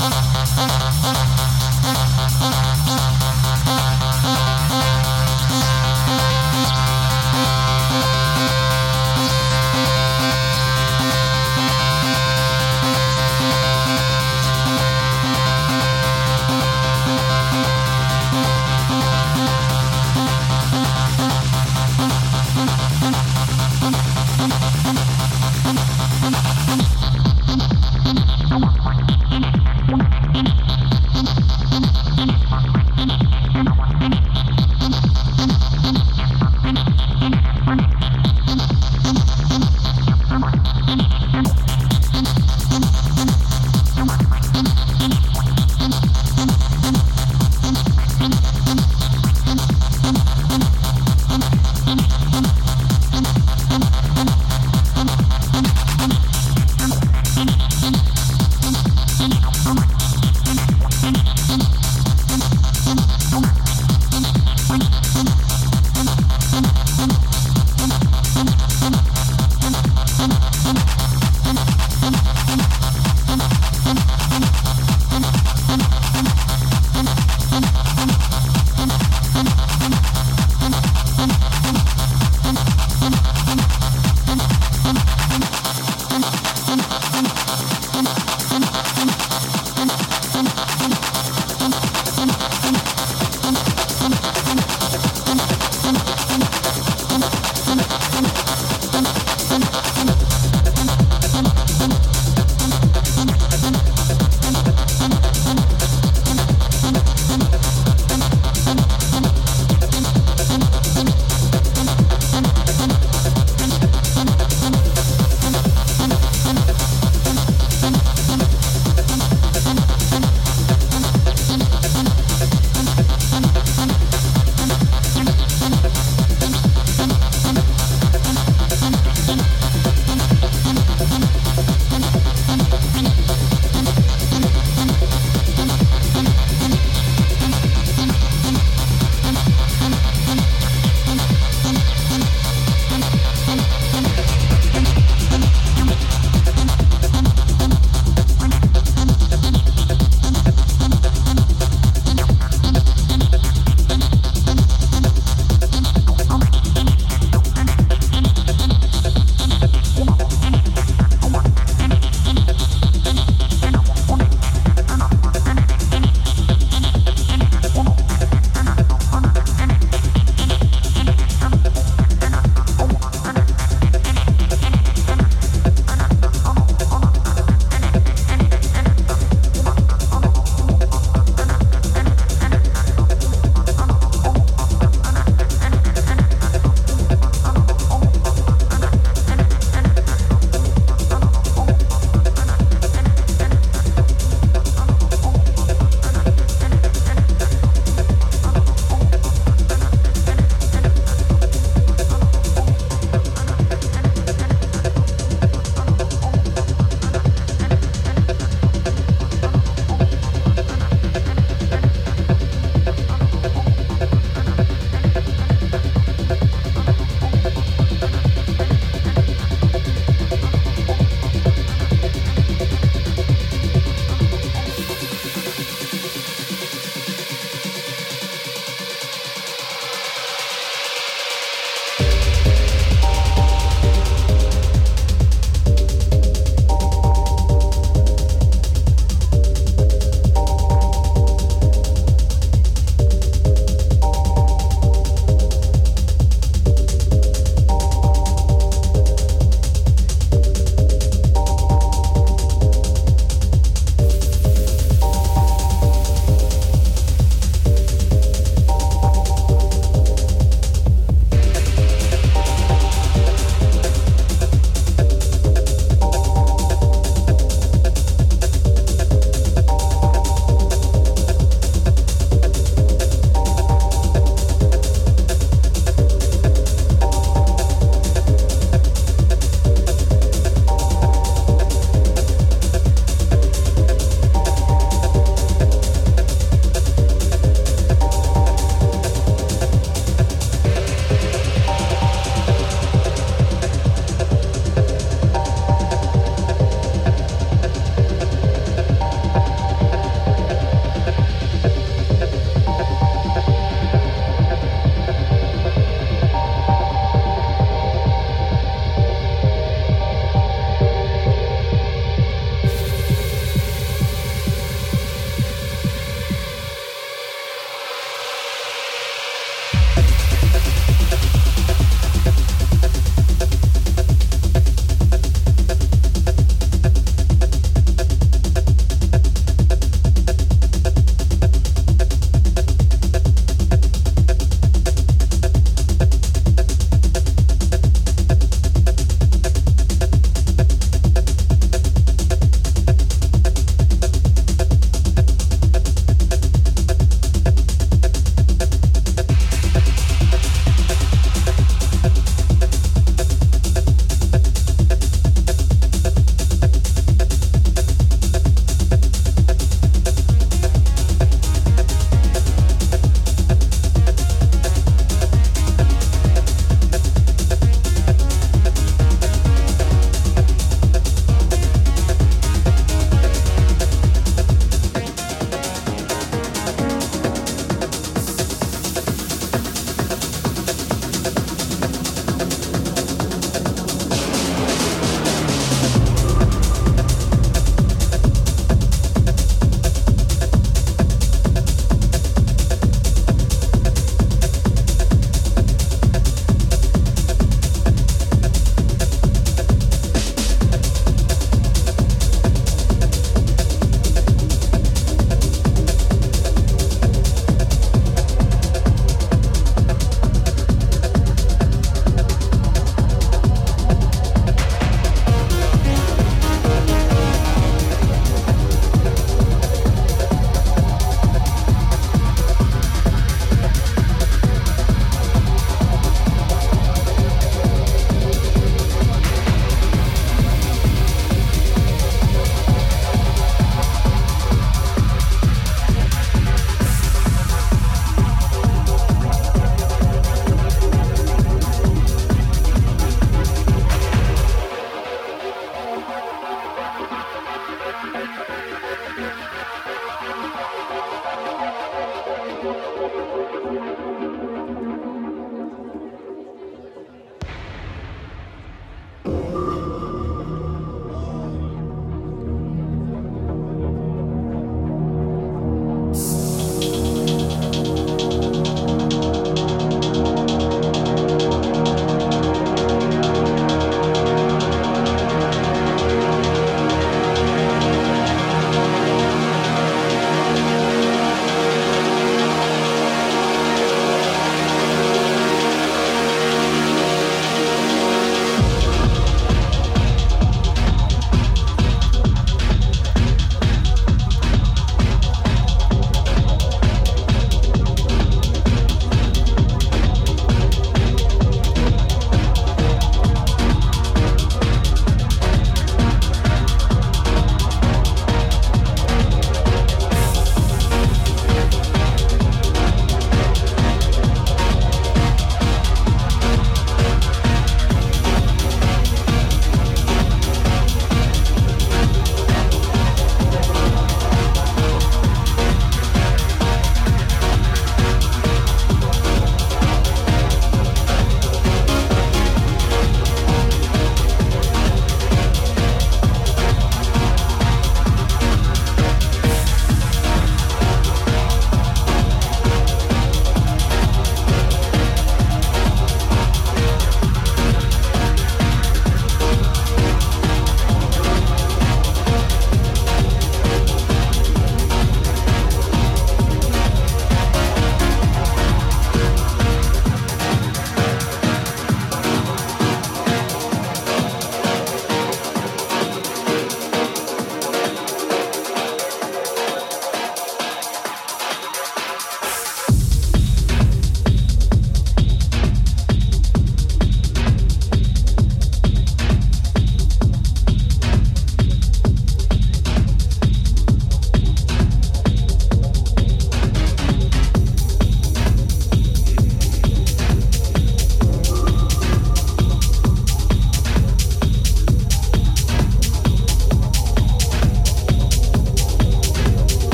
Uh-huh.